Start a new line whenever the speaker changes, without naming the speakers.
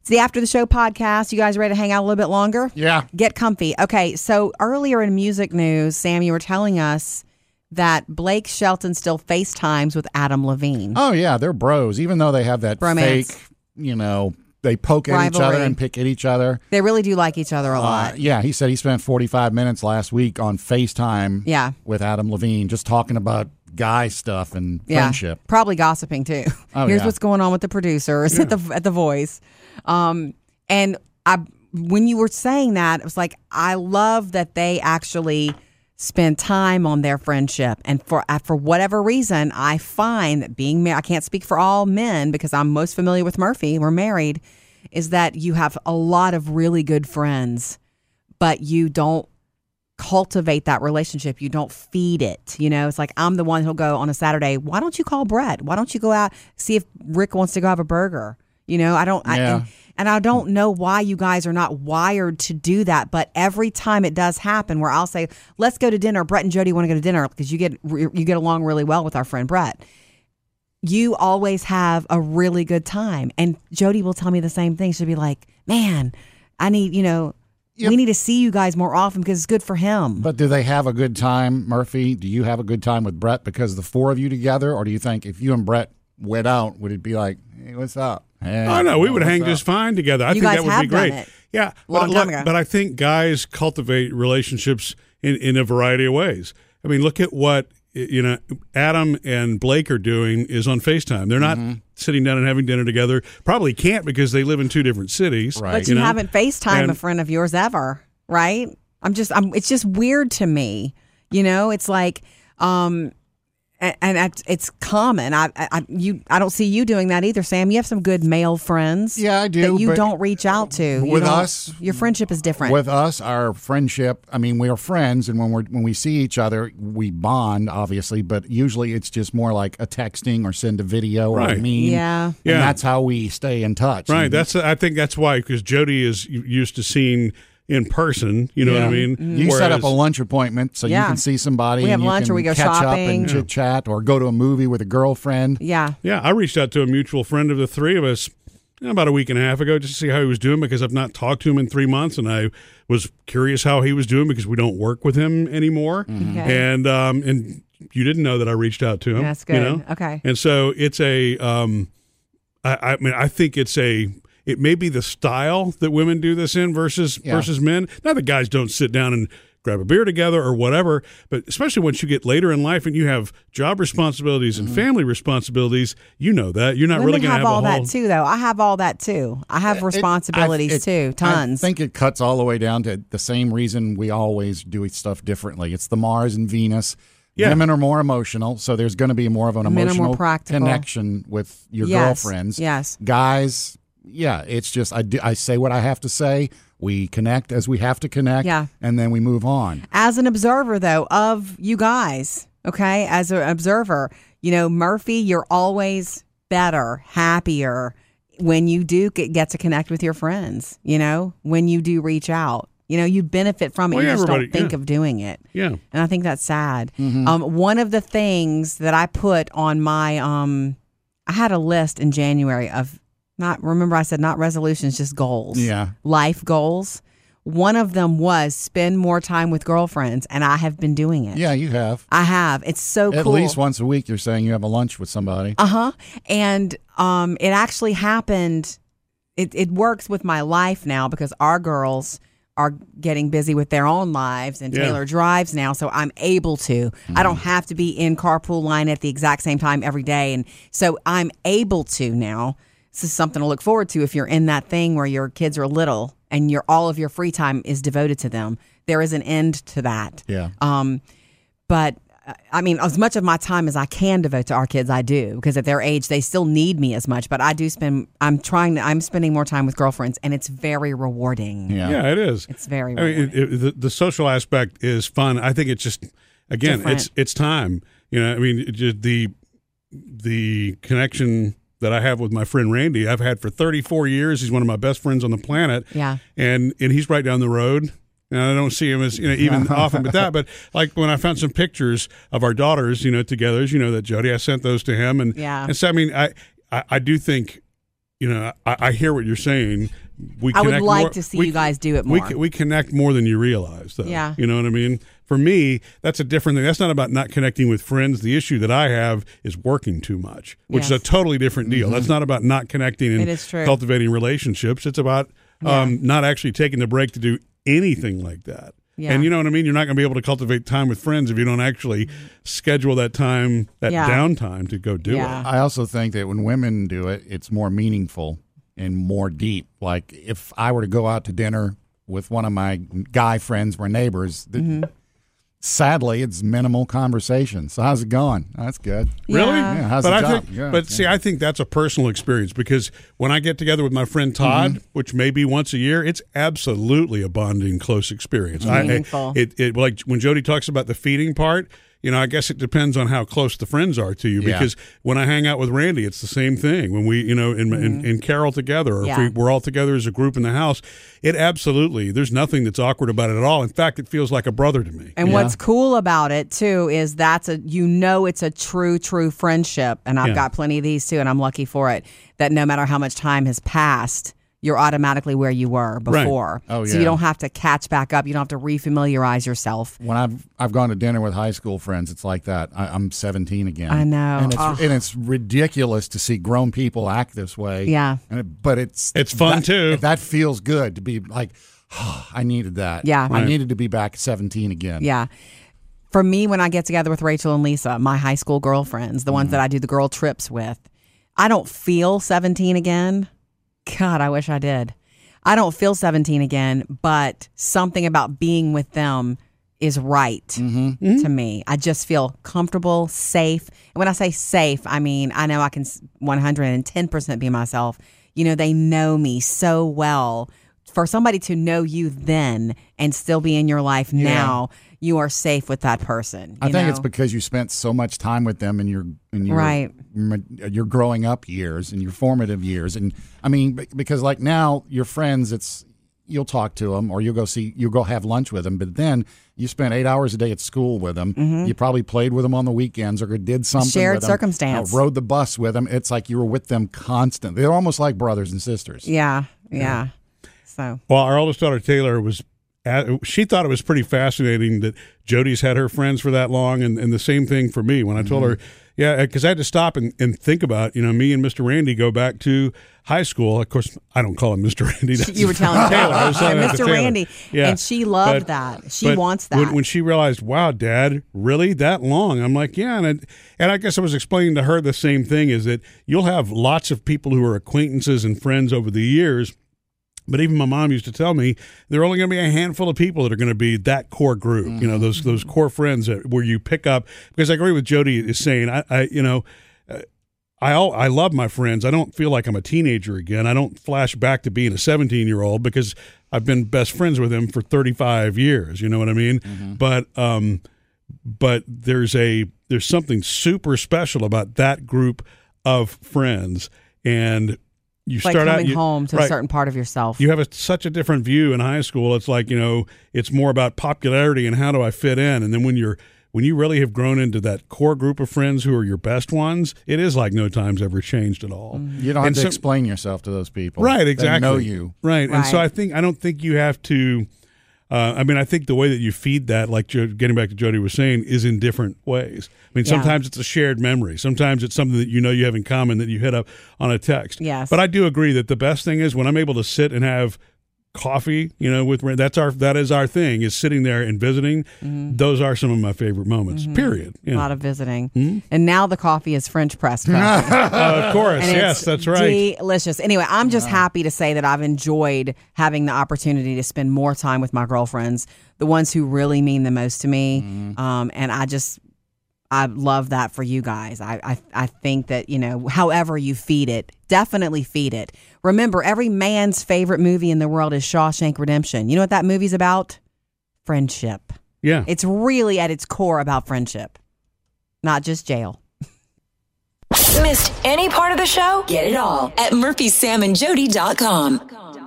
It's the After the Show podcast. You guys ready to hang out a little bit longer?
Yeah.
Get comfy. Okay, so earlier in music news, Sam, you were telling us that Blake Shelton still FaceTimes with Adam Levine.
Oh yeah, they're bros. Even though they have that
Bromance.
fake, you know, they poke at each other and pick at each other.
They really do like each other a
Uh,
lot.
yeah, he said he spent 45 minutes last week on FaceTime
Yeah.
with Adam Levine, just talking about guy stuff and
Yeah,
friendship.
probably gossiping too.
Oh,
Here's
yeah.
what's going on with the producers at the at the Voice, um, and I when you were saying that, it was like I love that they actually spend time on their friendship, and for uh, for whatever reason, I find that being married, I can't speak for all men because I'm most familiar with Murphy. We're married, is that you have a lot of really good friends, but you don't cultivate that relationship. You don't feed it. You know, it's like I'm the one who'll go on a Saturday. Why don't you call Brett? Why don't you go out see if Rick wants to go have a burger? You know, I don't. I, and, and I don't know why you guys are not wired to do that. But every time it does happen, where I'll say, "Let's go to dinner," Brett and Jody want to go to dinner because you get you get along really well with our friend Brett. You always have a really good time, and Jody will tell me the same thing. She'll be like, "Man, I need you know." We need to see you guys more often because it's good for him.
But do they have a good time, Murphy? Do you have a good time with Brett because the four of you together, or do you think if you and Brett went out, would it be like, hey, what's up? Hey,
Oh no, we would hang
up?
just fine together. I
You
think
guys
that would
have
be great.
done it.
Yeah,
Long
but,
time ago.
but I think guys cultivate relationships in, in a variety of ways. I mean, look at what you know Adam and Blake are doing is on FaceTime. They're not
Mm-hmm.
sitting down and having dinner together. Probably can't because they live in two different cities.
Right.
But you,
know?
haven't FaceTime a friend of yours ever, right? I'm just, I'm. It's just weird to me. You know, it's like, um, and, and it's- it's common. I, I, you, I don't see you doing that either, Sam. You have some good male friends.
Yeah, I do,
That you
but
don't reach out to.
With
don't-
us-
your friendship is different.
With us, our friendship, I mean, we are friends, and when we're when we see each other, we bond, obviously. But usually, it's just more like a texting or send a video or a
Right.
meme.
Yeah.
and
Yeah.
that's how we stay in touch.
Right.
And-
That's I think that's why because Jody is used to seeing in person. You know what I
Yeah.
mean?
You set up a lunch appointment so
Yeah.
you can see somebody.
We have
and you
lunch
can
or we go
catch up
shopping.
and chit chat, or go to a movie with a girlfriend.
yeah.
Yeah, I reached out to a mutual friend of the three of us about a week and a half ago just to see how he was doing because I've not talked to him in three months, and I was curious how he was doing because we don't work with him anymore.
Okay.
And um, and you didn't know that I reached out to him.
That's
You
good.
know?
Okay.
And so it's a, um, I, I mean, I think it's a. It may be the style that women do this in versus
Yeah.
versus men. Not that guys don't sit down and grab a beer together or whatever, but especially once you get later in life and you have job responsibilities and family responsibilities, you know that you're not
Mm-hmm. Women
really going to
have
have
all that too, though. I have all that too. I have
It-
responsibilities
I- it-
too. Tons.
I think it cuts all the way down to the same reason we always do stuff differently. It's the Mars and Venus.
Yeah.
Women are more emotional, so there's going to be more of an
Men
emotional connection with your
Yes,
girlfriends.
yes.
Guys, yeah, it's just I, do, I say what I have to say. We connect as we have to connect,
Yeah.
and then we move on.
as an observer though of you guys okay as an observer you know murphy you're always better happier when you do get, get to connect with your friends you know when you do reach out you know you benefit from it
Well,
you
yeah,
just don't think
yeah.
of doing it
Yeah.
and i think that's sad um, one of the things that i put on my um, i had a list in january of not remember i said not resolutions just goals
Yeah.
life goals. One of them was spend more time with girlfriends, and I have been doing it.
Yeah, you have.
I have. It's so cool.
At
cool.
least once a week, you're saying you have a lunch with somebody.
Uh huh. And um, it actually happened. It it works with my life now because our girls are getting busy with their own lives, and
Yeah.
Taylor drives now, so I'm able to. I don't have to be in carpool line at the exact same time every day, and so I'm able to now. This is something to look forward to if you're in that thing where your kids are little and your all of your free time is devoted to them. There is an end to that.
Yeah.
Um, but uh, I mean, as much of my time as I can devote to our kids, I do because at their age they still need me as much. But I do spend. I'm trying to. I'm spending more time with girlfriends, and it's very rewarding.
Yeah.
Yeah, it is.
It's very.
I mean, it, it, the, the social aspect is fun. I think it's just again,
Different.
it's it's time. You know, I mean, it the the connection that I have with my friend Randy, I've had for 34 years. He's one of my best friends on the planet.
Yeah.
and and he's right down the road. And I don't see him as you know even often, but that. But like when I found some pictures of our daughters, you know, together, as you know that Jody, I sent those to him, and
Yeah.
and so I mean, I I, I do think you know, I, I hear what you're saying. We
I would like
more-
to see
we-
you guys do it more.
c- we connect more than you realize, though.
Yeah.
you know what I mean. For me, that's a different thing. That's not about not connecting with friends. The issue that I have is working too much, which is a totally different deal. That's not about not connecting and
It is true.
cultivating relationships. It's about um, not actually taking the break to do anything like that.
Yeah.
And you know what I mean? You're not going to be able to cultivate time with friends if you don't actually schedule that time, that
Yeah.
downtime to go do
Yeah.
it.
I also think that when women do it, it's more meaningful and more deep. Like if I were to go out to dinner with one of my guy friends, we're neighbors.
Mm-hmm.
Sadly, it's minimal conversation. So how's it going? Oh, that's good.
Really?
Yeah.
Yeah, how's
but
the
I
job?
think,
Yeah,
but
yeah.
see, I think that's a personal experience because when I get together with my friend Todd,
Mm-hmm.
which may be once a year, it's absolutely a bonding, close experience. I- I-
Meaningful.
it, it like when Jody talks about the feeding part. You know, I guess it depends on how close the friends are to you.
Yeah.
Because when I hang out with Randy, it's the same thing. When we, you know, in, in, in Carol together, or
Mm-hmm. Yeah.
if we, we're all together as a group in the house, it absolutely. There's nothing that's awkward about it at all. In fact, it feels like a brother to me.
And
Yeah.
what's cool about it too is that's a you know it's a true true friendship and I've
Yeah.
got plenty of these too and I'm lucky for it that no matter how much time has passed you're automatically where you were
Right.
before.
Oh,
So you don't have to catch back up. You don't have to refamiliarize yourself.
when I've I've gone to dinner with high school friends, it's like that. I, I'm 17 again.
I know.
and it's
Ugh.
and it's ridiculous to see grown people act this way.
Yeah.
and it, but it's
It's fun,
that-
too.
That feels good to be like, I needed that.
Yeah.
I needed to be back 17 again.
Yeah. For me, when I get together with Rachel and Lisa, my high school girlfriends, the ones mm-hmm. that I do the girl trips with, I don't feel 17 again. God, I wish I did. I don't feel 17 again, but something about being with them is right mm-hmm. to me. I just feel comfortable, safe. And when I say safe, I mean, I know I can 110% be myself. You know, they know me so well. For somebody to know you then and still be in your life now, you are safe with that person.
I think
know?
it's because you spent so much time with them in your in your
Right.
your growing up years and your formative years, and I mean because like now your friends, it's you'll talk to them or you'll go see you'll go have lunch with them, but then you spent eight hours a day at school with them. You probably played with them on the weekends or did something.
Mm-hmm. Shared
with them,
circumstance.
uh, rode the bus with them. It's like you were with them constant. They're almost like brothers and sisters.
Yeah, yeah. So,
Well, our oldest daughter Taylor was. At, she thought it was pretty fascinating that Jody's had her friends for that long, and, and the same thing for me. When I told her, mm-hmm. yeah, because I had to stop and, and think about, you know, me and Mr. Randy go back to high school. Of course, I don't call him Mr. Randy. That's
you were telling
Taylor. I was telling
Mr.
Taylor.
Randy,
Yeah.
and she loved
But-
that. She wants that.
When, when she realized, wow, Dad, really that long? I'm like, yeah, and I, and I guess I was explaining to her the same thing: is that you'll have lots of people who are acquaintances and friends over the years. But even my mom used to tell me there are only going to be a handful of people that are going to be that core group. You know, those those core friends that where you pick up. Because I agree with Jody is saying, I, I you know. uh, I al- I love my friends. I don't feel like I'm a teenager again. I don't flash back to being a 17 year old because I've been best friends with them for 35 years. You know what I mean? But um, but there's a there's something super special about that group of friends, and you
It's like
start
coming
out you,
home to a certain part of yourself.
you have a, such a different view in high school. It's like you know, it's more about popularity and how do I fit in. And then when you're when you really have grown into that core group of friends who are your best ones, it is like no time's ever changed at all. Mm-hmm.
You don't have
And
to
so-
explain yourself to those people.
Right,
They
exactly.
know you.
Right. And so I think I don't think you have to. Uh, I mean, I think the way that you feed that, like getting back to Jody was saying, is in different ways. I mean,
Yeah.
sometimes it's a shared memory. Sometimes it's something that you know you have in common that you hit up on a text.
Yes.
But I do agree that the best thing is when I'm able to sit and have coffee. You know, with that's our that is our thing is sitting there and visiting. Those are some of my favorite moments. Period.
a lot of visiting.
Hmm?
And now the coffee is French press coffee.
Uh, of course.
and
yes, that's right.
Delicious. Anyway, I'm just happy to say that I've enjoyed having the opportunity to spend more time with my girlfriends, the ones who really mean the most to me.
Mm-hmm.
Um, and I just, I love that for you guys. I, I, I think that, you know, however you feed it, definitely feed it. Remember, every man's favorite movie in the world is Shawshank Redemption. You know what that movie's about? Friendship.
yeah.
It's really at its core about friendship, not just jail.
Missed any part of the show? Get it all at murphysamandjody.com.